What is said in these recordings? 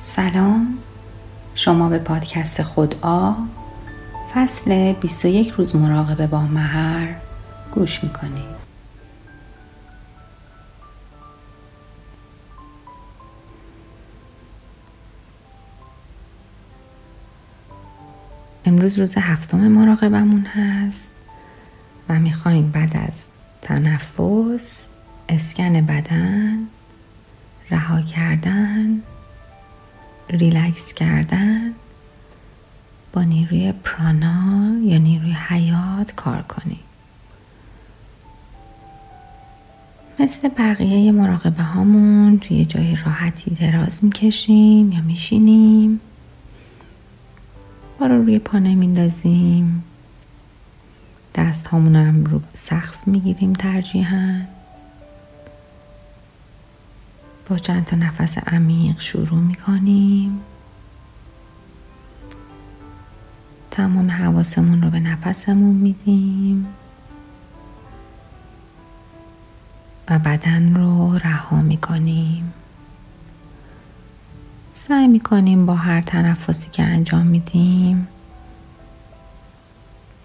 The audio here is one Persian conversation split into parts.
سلام. شما به پادکست خودآ فصل 21 روز مراقبه با مهر گوش می‌کنید. امروز روز هفتم مراقبمون هست و می‌خوایم بعد از تنفس اسکن بدن رها کردن ریلکس کردن با نیروی پرانا یا نیروی حیات کار کنیم مثل بقیه مراقبه هامون توی جای راحتی دراز می‌کشیم یا میشینیم. رو روی پانه میندازیم دست هامون هم رو سقف می‌گیریم ترجیحاً. با چند تا نفس عمیق شروع می کنیم تمام حواسمون رو به نفسمون میدیم. و بدن رو رها می کنیم سعی می کنیم با هر تنفسی که انجام میدیم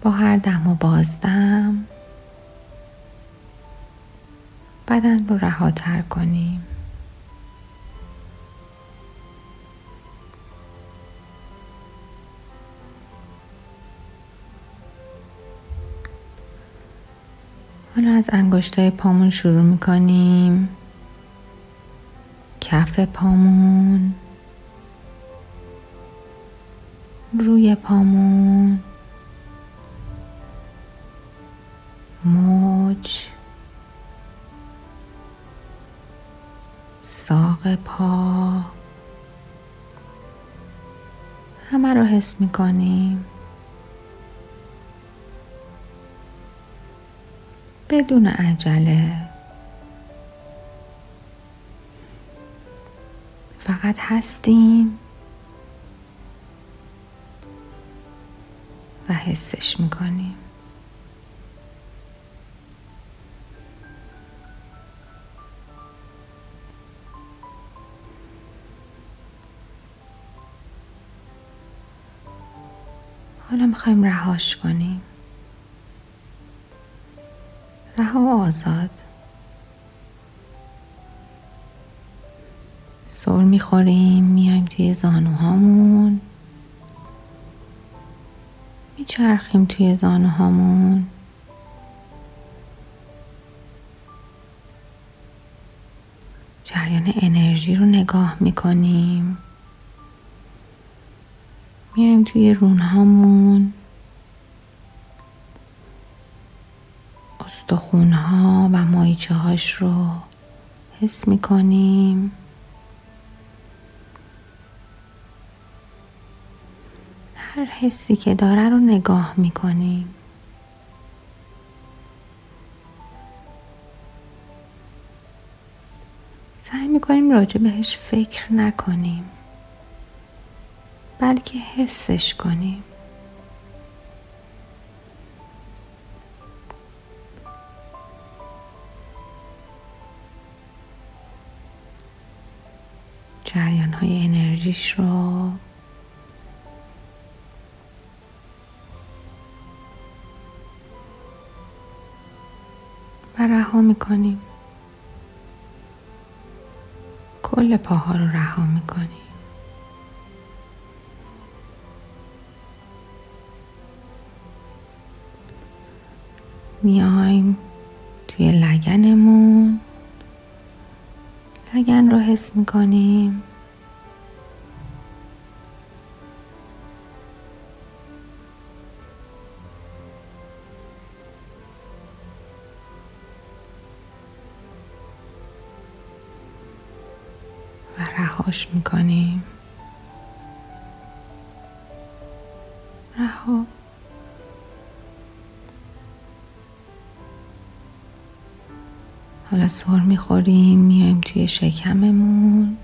با هر دم و بازدم بدن رو رهاتر کنیم. حالا از انگشتای پامون شروع می‌کنیم. کف پامون. روی پامون. موج. ساق پا. همه رو حس می‌کنیم. بدون عجله. فقط هستیم و حسش می‌کنیم. حالا می‌خوایم رهاش کنیم. رها و آزاد. سر می‌خوریم میایم توی زانوهامون. میچرخیم توی زانوهامون. جریان انرژی رو نگاه می‌کنیم. میایم توی رونهامون استخونها و مایچه هاش رو حس می کنیم هر حسی که داره رو نگاه می کنیم سعی می کنیم راجع بهش فکر نکنیم بلکه حسش کنیم. جریان های انرژیش رو و رها می‌کنیم. کل پاها رو رها می‌کنیم. میایم توی لگنمون. لگن رو حس می‌کنیم. و رهاش می‌کنیم. حالا سر می‌خوریم میایم توی شکممون.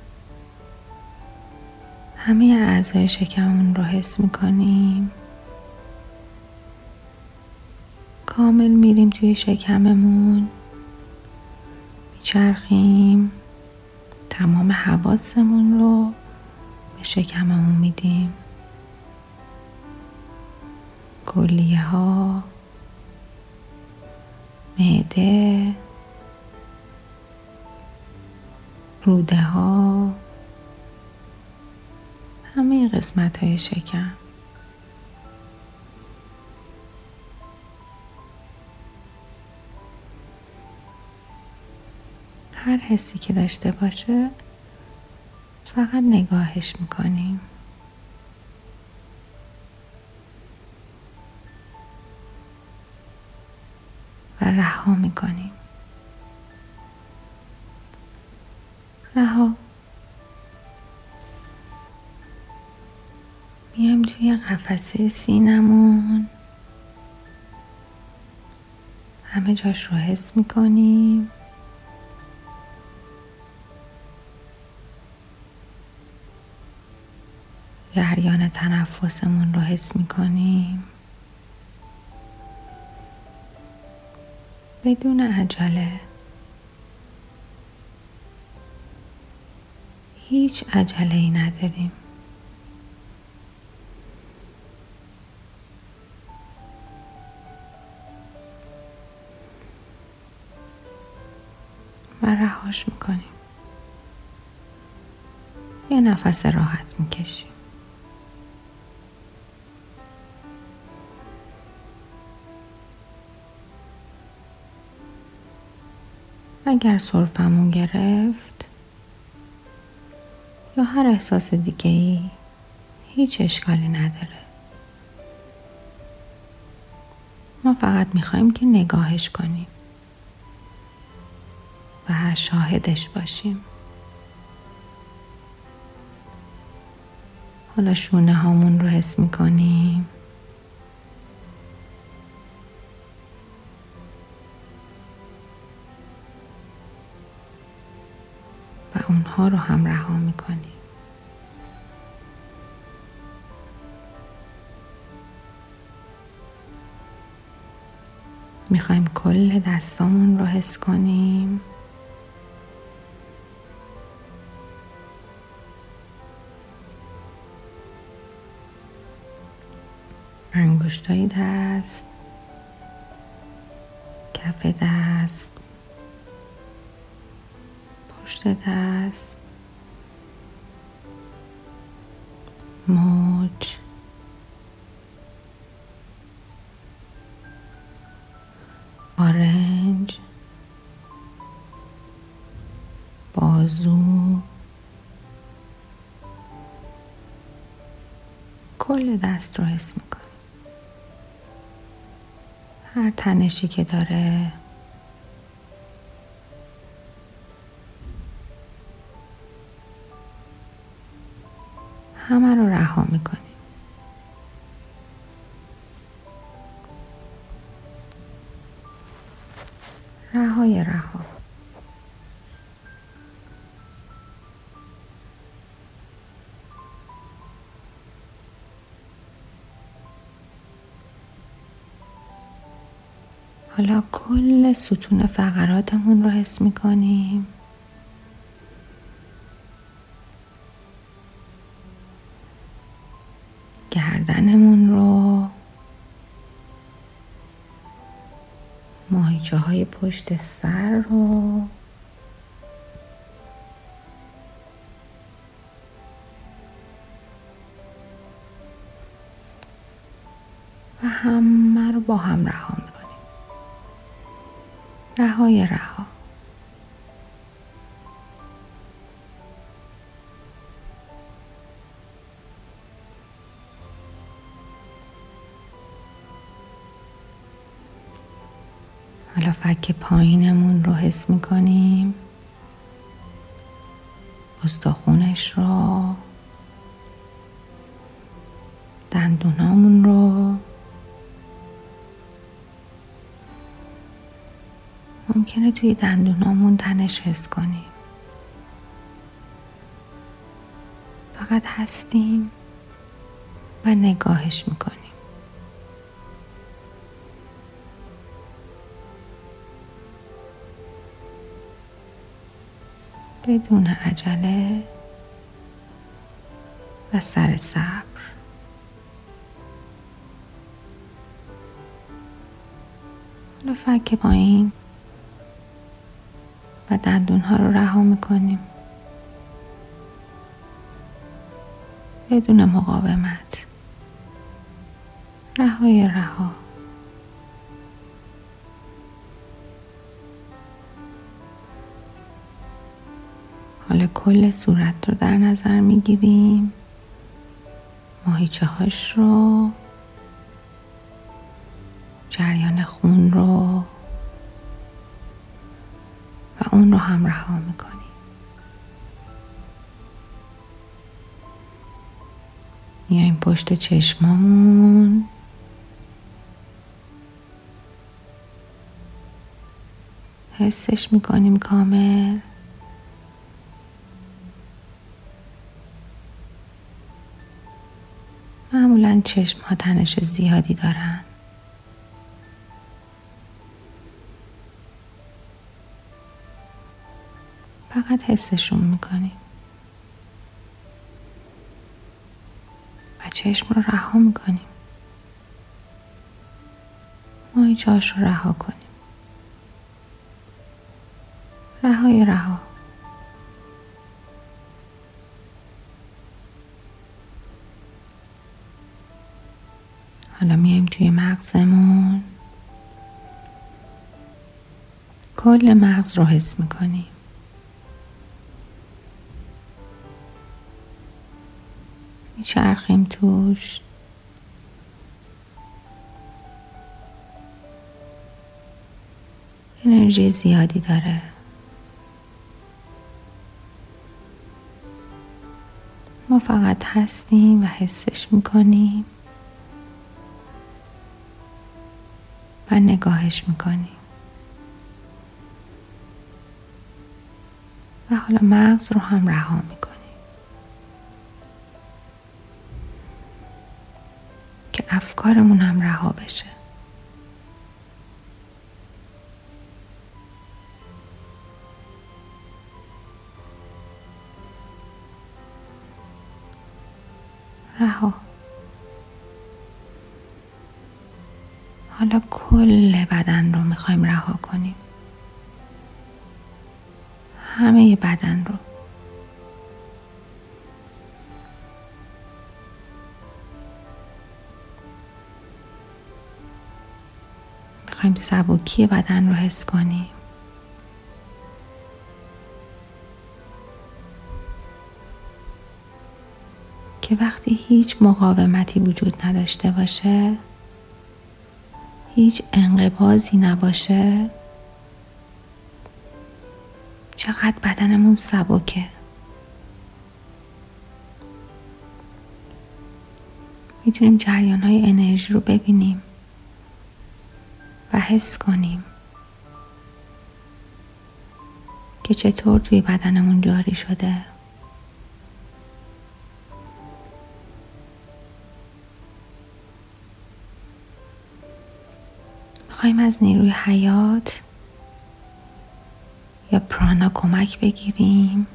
همه اعضای شکممون رو حس می‌کنیم. کامل میریم توی شکممون. میچرخیم. تمام حواسمون رو به شکممون میدیم. کلیه ها معده. روده ها همه قسمت های شکم. هر حسی که داشته باشه فقط نگاهش می‌کنیم. و رها می‌کنیم. رها. میایم توی قفسه سینمون. همه جاش رو حس می‌کنیم. جریان تنفسمون رو حس می‌کنیم. بدون عجله. هیچ عجله ای نداریم. و رهاش می‌کنیم. یه نفس راحت می‌کشیم. اگر صرفمون گرفت یا هر احساس دیگه ای هیچ اشکالی نداره. ما فقط می‌خوایم که نگاهش کنیم و شاهدش باشیم. حالا شونه هامون رو حس می‌کنیم. اونها رو هم رها می‌کنیم می‌خوایم کل دستامون رو حس کنیم. انگشتای دست کف دست. پشت دست موج. آرنج. بازو. کل دست رو حس می‌کنم. هر تنشی که داره رها می‌کنیم رهای رها. حالا کل ستون فقراتمون رو حس می‌کنیم. ماهیچه های پشت سر رو. و همه رو با هم رها می‌کنیم. رهای رها. پایینمون رو حس می‌کنیم. استخونش رو دندونامون رو. ممکنه توی دندونامون تنش حس کنیم. فقط هستیم و نگاهش می‌کنیم. بدون عجله و سر صبر. حالا فک پایین و دندون ها رو رها می‌کنیم. بدون مقاومت. رهای رها. حالا کل صورت رو در نظر می‌گیریم. ماهیچه هاش رو جریان خون رو و اون رو هم رها می‌کنیم. میایم پشت چشمامون. حسش می‌کنیم کامل. معمولا چشم ها تنش زیادی دارن. فقط حسشون می‌کنیم. و چشم رو رها می‌کنیم. ماهیچهاش رو رها کنیم. رهای رها. میایم توی مغزمون. کل مغز رو حس می‌کنیم. میچرخیم توش. انرژی زیادی داره. ما فقط هستیم و حسش می‌کنیم. و نگاهش می‌کنیم و حالا مغز رو هم رها می‌کنیم که افکارمون هم رها بشه. رها. کل بدن رو می‌خوایم رها کنیم. همه بدن رو. می‌خوایم سبکی بدن رو حس کنیم. که وقتی هیچ مقاومتی وجود نداشته باشه هیچ انقبازی نباشه؟ چقدر بدنمون سبکه. می‌تونیم جریان های انرژی رو ببینیم و حس کنیم که چطور توی بدنمون جاری شده. می‌خوایم از نیروی حیات یا پرانا کمک بگیریم؟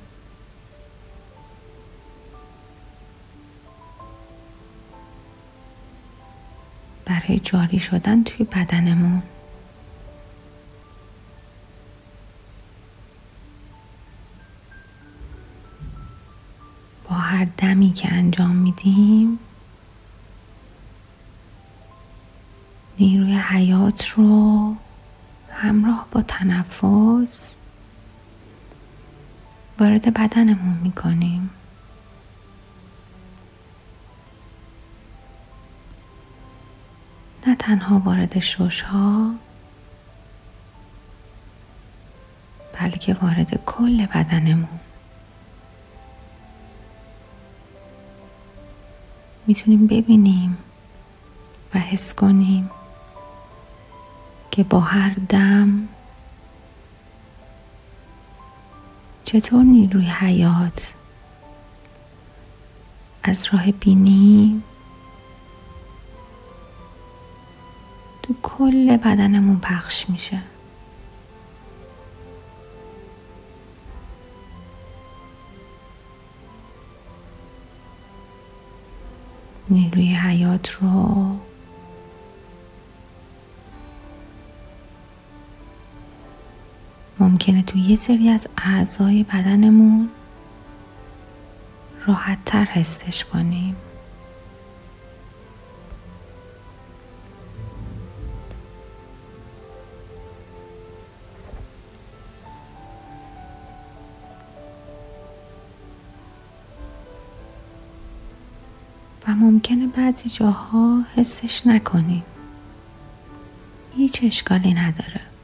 برای جاری شدن توی بدنمون. با هر دمی که انجام میدیم حیات رو همراه با تنفس وارد بدنمون می‌کنیم. نه تنها وارد شش ها بلکه وارد کل بدنمون. می‌تونیم ببینیم و حس کنیم که با هر دم. چطور نیروی حیات از راه بینی تو کل بدنمون پخش میشه؟ نیروی حیات رو ممکنه توی یه سری از اعضای بدنمون راحت تر حسش کنیم. و ممکنه بعضی جاها حسش نکنیم. هیچ اشکالی نداره.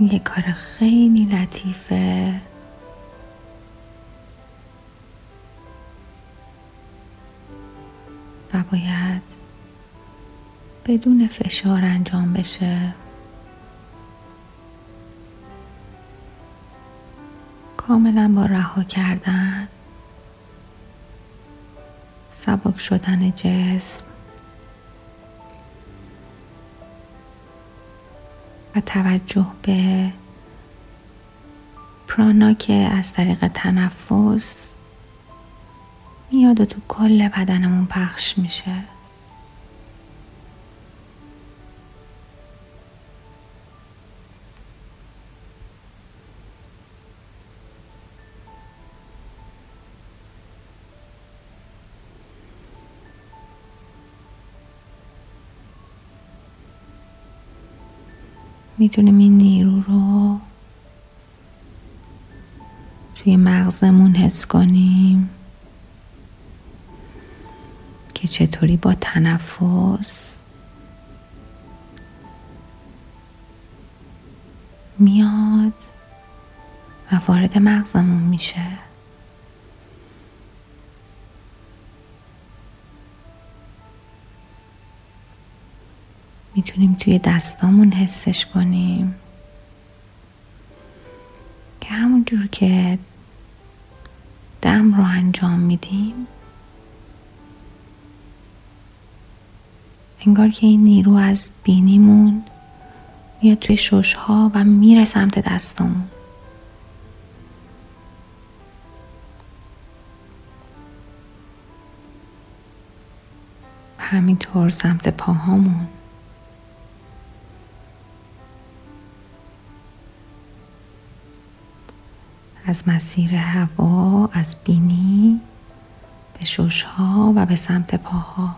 یه کار خیلی لطیفه. و باید بدون فشار انجام بشه. کاملا با رها کردن. سبک شدن جسم. و توجه به پرانا که از طریق تنفس میاد و تو کل بدنمون پخش میشه. می‌تونیم این نیرو رو؟ توی مغزمون حس کنیم که چطوری با تنفس میاد و وارد مغزمون میشه. می‌تونیم توی دستامون حسش کنیم. که همون جور که دم رو انجام میدیم انگار که این نیرو از بینیمون میاد توی ششها و میره سمت دستامون. همینطور سمت پاهامون. از مسیر هوا از بینی به ششها و به سمت پاها.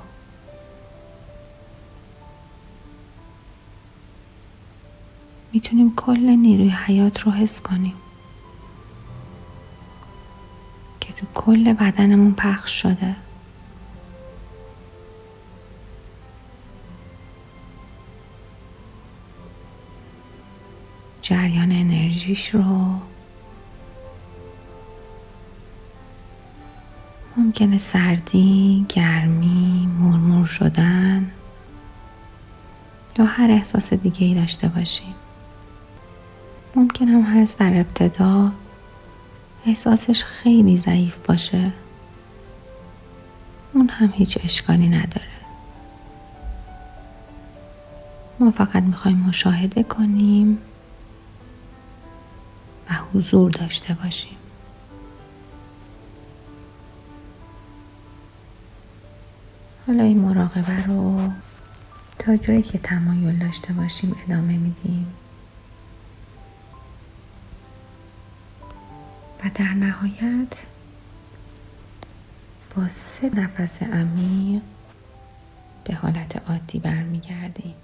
می‌تونیم کل نیروی حیات رو حس کنیم که تو کل بدنمون پخش شده. جریان انرژیش رو ممکنه سردی، گرمی، مرمور شدن یا هر احساس دیگه ای داشته باشیم ممکن هم هست در ابتدا احساسش خیلی ضعیف باشه. اون هم هیچ اشکالی نداره. ما فقط می‌خوایم مشاهده کنیم و حضور داشته باشیم. حالا این مراقبه رو تا جایی که تمایل داشته باشیم ادامه میدیم. و در نهایت با سه نفس عمیق به حالت عادی برمیگردیم.